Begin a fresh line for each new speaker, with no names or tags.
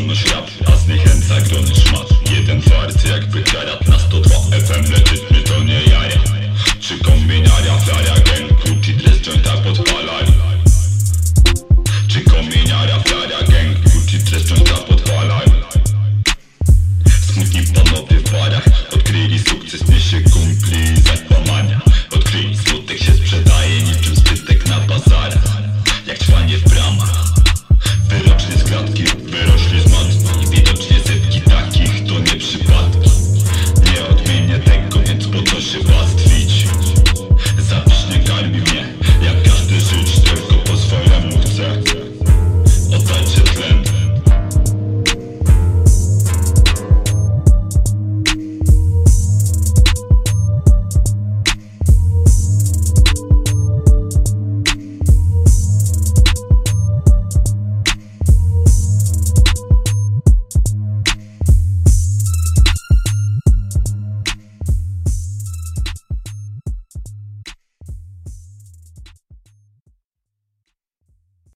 wolność rap,